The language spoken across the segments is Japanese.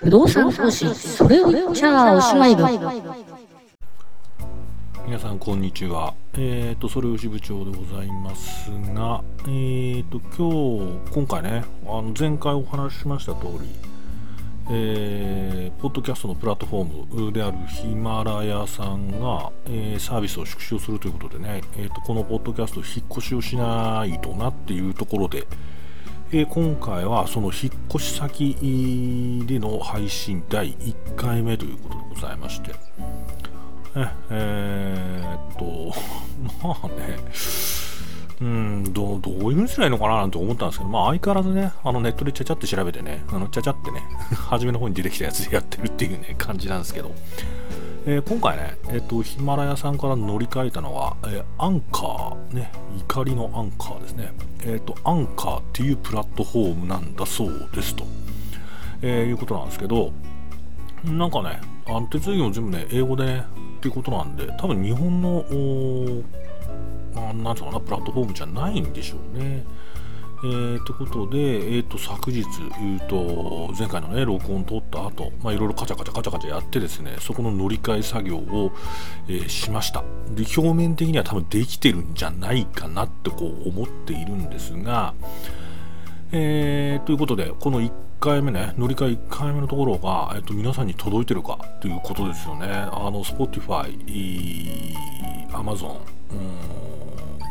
不動産投資それを言っちゃおしまい部皆さんこんにちは。えっ、ー、とそれ牛部長でございますが、えっ、ー、と今日今回ねあの前回お話ししました通り、えー、ポッドキャストのプラットフォームであるヒマラヤさんが、えー、サービスを縮小するということでね、えーと、このポッドキャスト引っ越しをしないとなっていうところで、えー、今回はその引っ越し先での配信第1回目ということでございまして、ええー、っと、まあね、うん、どどういう風にすればいいのかななんて思ったんですけど、まあ相変わらずね、あのネットでちゃちゃって調べてね、あのちゃちゃってね、初めの方に出てきたやつでやってるっていうね、感じなんですけど、えー、今回ね、え、ー、と、ヒマラヤさんから乗り換えたのは、えー、アンカー、ね、怒りのアンカーですね。えっ、と、アンカーっていうプラットフォームなんだそうですと、えいうことなんですけど、なんかね、あの手続きも全部ね、英語でね、っていうことなんで、多分日本の、まあ、なんつうかな、プラットフォームじゃないんでしょうね。えー、ということで、えー、と昨日、えー、と前回のね、録音を取った後、まあいろいろカチャカチャカチャカチャやってですね、そこの乗り換え作業を、えー、しました。で、表面的には多分できてるんじゃないかなってこう思っているんですが、えー、ということで、この1回目ね、乗り換え1回目のところが、えっと、皆さんに届いてるかということですよね。あの、Spotify、Amazon、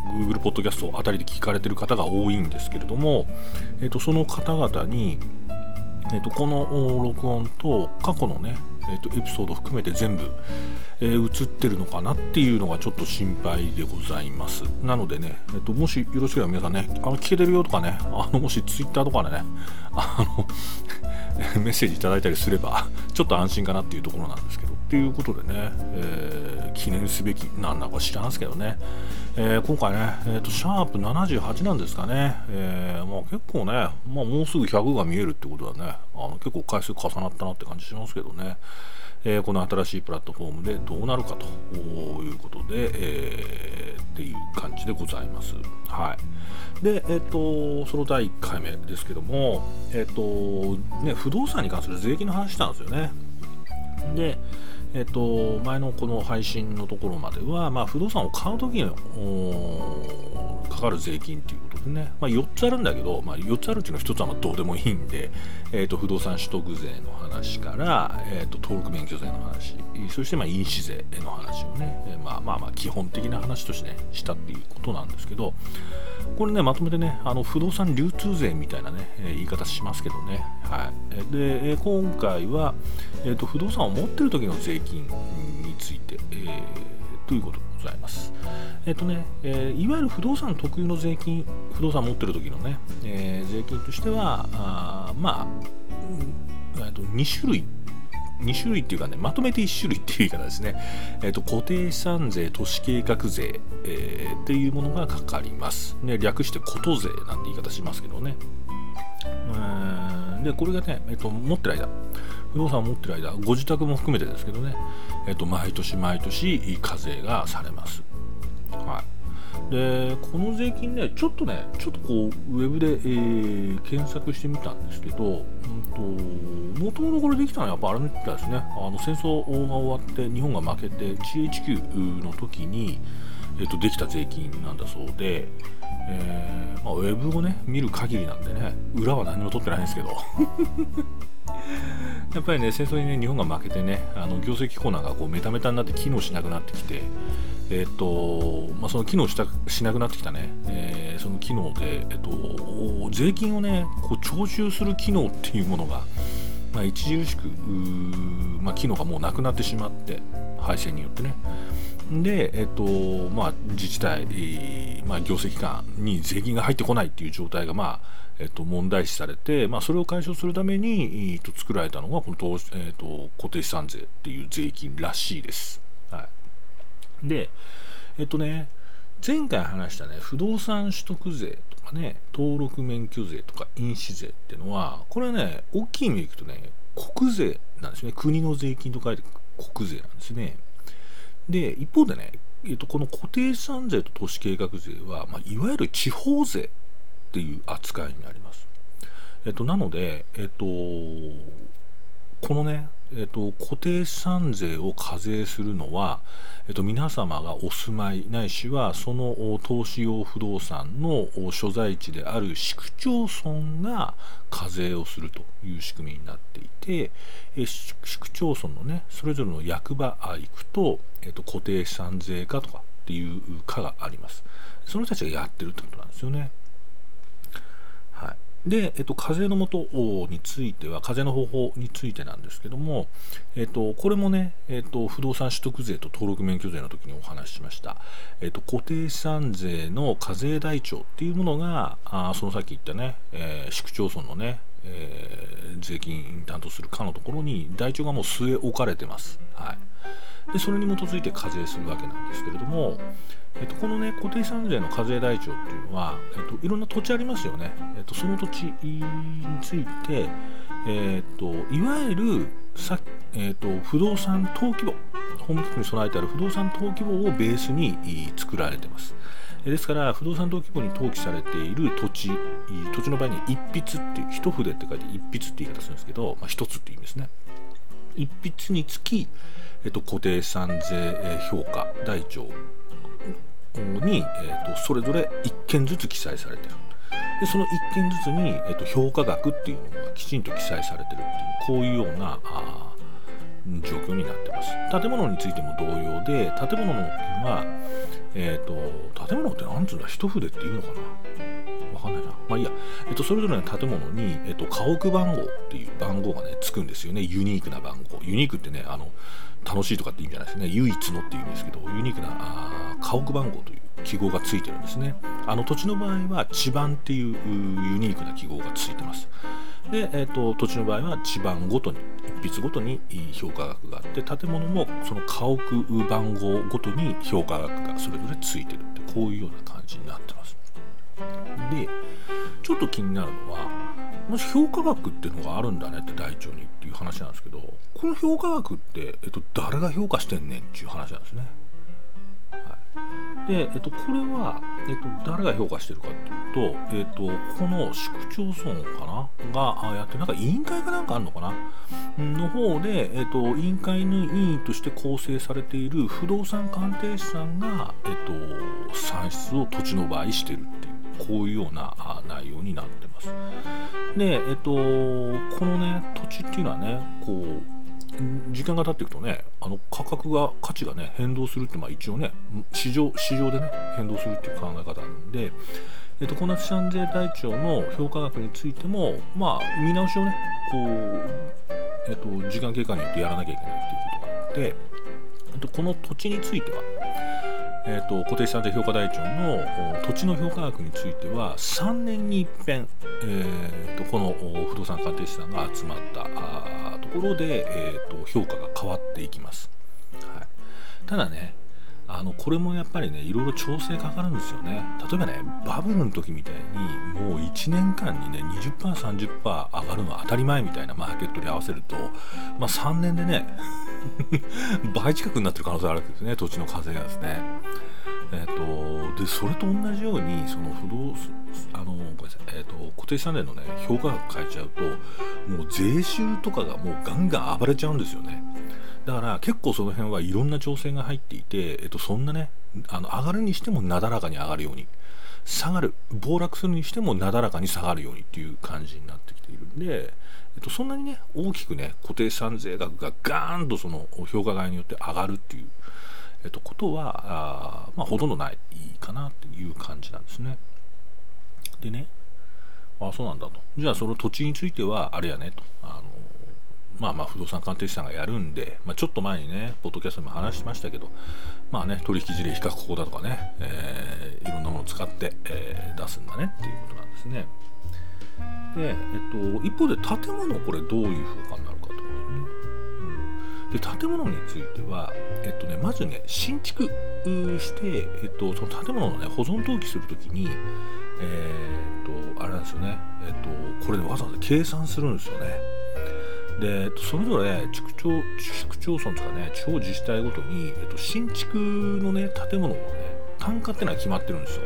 Google Podcast あたりで聞かれてる方が多いんですけれども、えっと、その方々に、えっと、この録音と過去のね、えっと、エピソード含めて全部、えー、映ってるのかなっていうのがちょっと心配でございます。なのでね、えっと、もしよろしければ皆さんね、あの聞けてるよとかね、あのもし Twitter とかでね、あの メッセージいただいたりすれば、ちょっと安心かなっていうところなんですけど、っていうことでね、えー、記念すべきなんだか知らんすけどね、えー、今回ね、えーと、シャープ78なんですかね、えー、まあ、結構ね、まあ、もうすぐ100が見えるってことはね、あの結構回数重なったなって感じしますけどね、えこの新しいプラットフォームでどうなるかということで、えっていう感じでございます。はい。で、えっ、と、その第1回目ですけども、えっ、と、ね、不動産に関する税金の話したんですよね。で、えっと、前のこの配信のところまでは、まあ、不動産を買うときのかかる税金ということでね、まあ、4つあるんだけど、まあ、4つあるっていうのは1つはまどうでもいいんで、えっと、不動産取得税の話から、えっと、登録免許税の話、そしてまあ印紙税の話をね、まあまあまあ基本的な話として、ね、したっていうことなんですけど、これね、まとめてね、あの不動産流通税みたいなね、え言い方しますけどね。はい。で、え今回は、えっ、ー、と、不動産を持ってる時の税金について、えー、ということでございます。えっ、ー、とね、えいわゆる不動産特有の税金、不動産持ってる時のね、え税金としては、あまあ、えー、と2種類2種類っていうかね、まとめて1種類っていう言い方ですね。えっ、ー、と、固定資産税、都市計画税、えー、っていうものがかかります。ね、略してこと税なんて言い方しますけどね。で、これがね、えっ、ー、と、持ってる間、不動産を持ってる間、ご自宅も含めてですけどね、えっ、と、毎年毎年課税がされます。でこの税金ねちょっとねちょっとこうウェブで、えー、検索してみたんですけど、うんと、もともとこれできたのはやっぱあれみたいですね。あの戦争が終わって日本が負けて GHQ の時に、えーと、できた税金なんだそうで、えーまあ、ウェブをね見る限りなんでね裏は何も取ってないんですけど。やっぱりね戦争にね日本が負けてねあの業績コーナーがこうメタメタになって機能しなくなってきてえっ、とまあ、その機能したしなくなってきたね、えー、その機能で、えっ、と、税金をねこう徴収する機能っていうものが、まあ、著しく、まあ、機能がもうなくなってしまって配線によってね。で、えっとまあ、自治体、まあ、行政機関に税金が入ってこないっていう状態が、まあえっと、問題視されて、まあ、それを解消するために、えっと、作られたのがこの、えっと、固定資産税っていう税金らしいです。はいで、えっとね、前回話したね、不動産取得税とかね、登録免許税とか印紙税っていうのは、これはね、大きい意味でいくとね、国税なんですね。国の税金と書いて国税なんですね。で、一方でね、えっと、この固定資産税と都市計画税は、まあ、いわゆる地方税っていう扱いになります。えっと、なので、えっと、このね、えっと、固定資産税を課税するのは、えっと、皆様がお住まいないしはその投資用不動産の所在地である市区町村が課税をするという仕組みになっていて市区町村のねそれぞれの役場行くと、えっと、固定資産税課とかっていう課があります。その人たちがやってるってことなんですよね。で、えっと、課税のもとについては、課税の方法についてなんですけども、えっと、これもね、えっと、不動産取得税と登録免許税の時にお話ししました、えっと、固定資産税の課税台帳っていうものが、あそのさっき言ったね、えー、市区町村のね、えー、税金担当する課のところに台帳がもう据え置かれてます。はい、でそれに基づいて課税するわけなんですけれども、えっと、このね固定資産税の課税台帳っていうのは、えっと、いろんな土地ありますよね、えっと、その土地について、えっと、いわゆるさ、えっと、不動産登記簿ホームページに備えてある不動産登記簿をベースに作られてます。ですから不動産登記簿に登記されている土地土地の場合に一筆っていう一筆って書いて一筆って言い方するんですけど、まあ、一つって意味ですね。一筆につき、えっと、固定資産税評価台帳に、えーと、それぞれ1件ずつ記載されてる。でその1件ずつに、えーと、評価額っていうのがきちんと記載されてるっていうこういうようなあ状況になってます。建物についても同様で建物のは、えーと、建物って何つうんだ一筆っていうのかな。わかんないな。まあいいや。えっと、それぞれの建物に、えっと、家屋番号っていう番号がね、つくんですよね。ユニークな番号。ユニークってね、あの、楽しいとかって意味じゃないですね。唯一のっていう意味ですけど、ユニークなあ家屋番号という記号がついてるんですね。あの土地の場合は地番っていうユニークな記号がついてます。で、えーと、土地の場合は地番ごとに一筆ごとに評価額があって建物もその家屋番号ごとに評価額がそれぞれついてるってこういうような感じになってます。でちょっと気になるのはもし評価額っていうのがあるんだねって大腸にっていう話なんですけどこの評価額って、えっと、誰が評価してんねんっていう話なんですね。はい。で、えっと、これは、えっと、誰が評価してるかっていうと、えっと、この市区町村かな？がやってなんか委員会かなんかあるのかな？の方で、えっと、委員会の委員として構成されている不動産鑑定士さんが、えっと、算出を土地の場合してるっていう、こういうような内容になってます。で、えっと、このね、土地っていうのはね、こう、時間が経っていくとねあの価格が価値がね変動するってまあ一応ね市場市場でね変動するっていう考え方なんで、えっと、この資産税台帳の評価額についてもまあ見直しをねこう、えっと、時間経過によってやらなきゃいけないっていうことがあって、えっと、この土地についてはえーと、固定資産税評価台帳の土地の評価額については3年に一遍、えーと、この不動産鑑定資産が集まったところで、えーと、評価が変わっていきます、はい、ただねあのこれもやっぱりねいろいろ調整かかるんですよね。例えばねバブルの時みたいにもう1年間にね 20%30% 上がるのは当たり前みたいなマーケットに合わせると、まあ、3年でね 倍近くになってる可能性あるわけですね土地の課税がですね。えーと、でそれと同じようにその不動あのごめんなさい、えーと、固定資産税のね評価額変えちゃうともう税収とかがもうガンガン暴れちゃうんですよね。だから結構その辺はいろんな調整が入っていて、えーと、そんなねあの上がるにしてもなだらかに上がるように下がる暴落するにしてもなだらかに下がるようにっていう感じになってきているんで、えっと、そんなにね大きくね固定資産税額がガーンとその評価外によって上がるっていうえっと、ことはあ、まあ、ほとんどないかなっていう感じなんですね。でね、あそうなんだと。じゃあその土地についてはあれやねと。あのまあまあ不動産鑑定士さんがやるんで、まあ、ちょっと前にね、ポッドキャストでも話しましたけど、まあね、取引事例比較法だとかね、えー、いろんなものを使って、えー、出すんだねっていうことなんですね。で、えっと、一方で建物これどういう評価になるかというね。で建物については、えっとね、まずね新築して、えっと、その建物の、ね、保存登記するときに、えー、っとあれなんですよね、えっと、これ、ね、わざわざ計算するんですよね。で、それぞれ地区町市区町村とかね地方自治体ごとに、えっと、新築のね建物のね単価ってのは決まってるんですよ。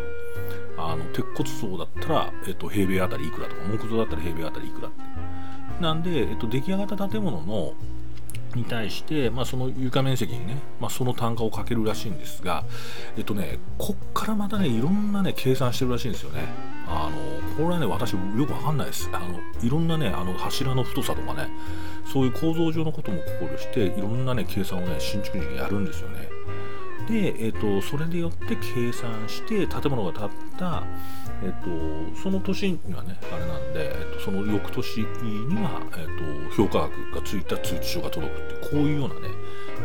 あの鉄骨層だったら、えっと、平米あたりいくらとか木造だったら平米あたりいくらってなんで、えっと、出来上がった建物のに対して、まあ、その床面積にね、まあ、その単価をかけるらしいんですが、えっとね、こっからまたね、いろんなね、計算してるらしいんですよね。あの、これはね、私よくわかんないです。あの、いろんなね、あの、柱の太さとかね、そういう構造上のことも考慮して、いろんなね、計算をね、新築時にやるんですよね。で、えーと、それによって計算して建物が建った、えーと、その年にはねあれなんで、その翌年には、えー、と評価額がついた通知書が届くってこういうようなね、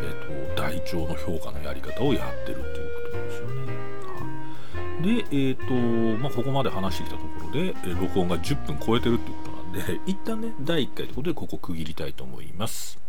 えー、と台帳の評価のやり方をやってるっていうことなんですよね。で、えーとまあ、ここまで話してきたところで、えー、録音が10分超えてるっていうことなんで 一旦ね第1回ということでここ区切りたいと思います。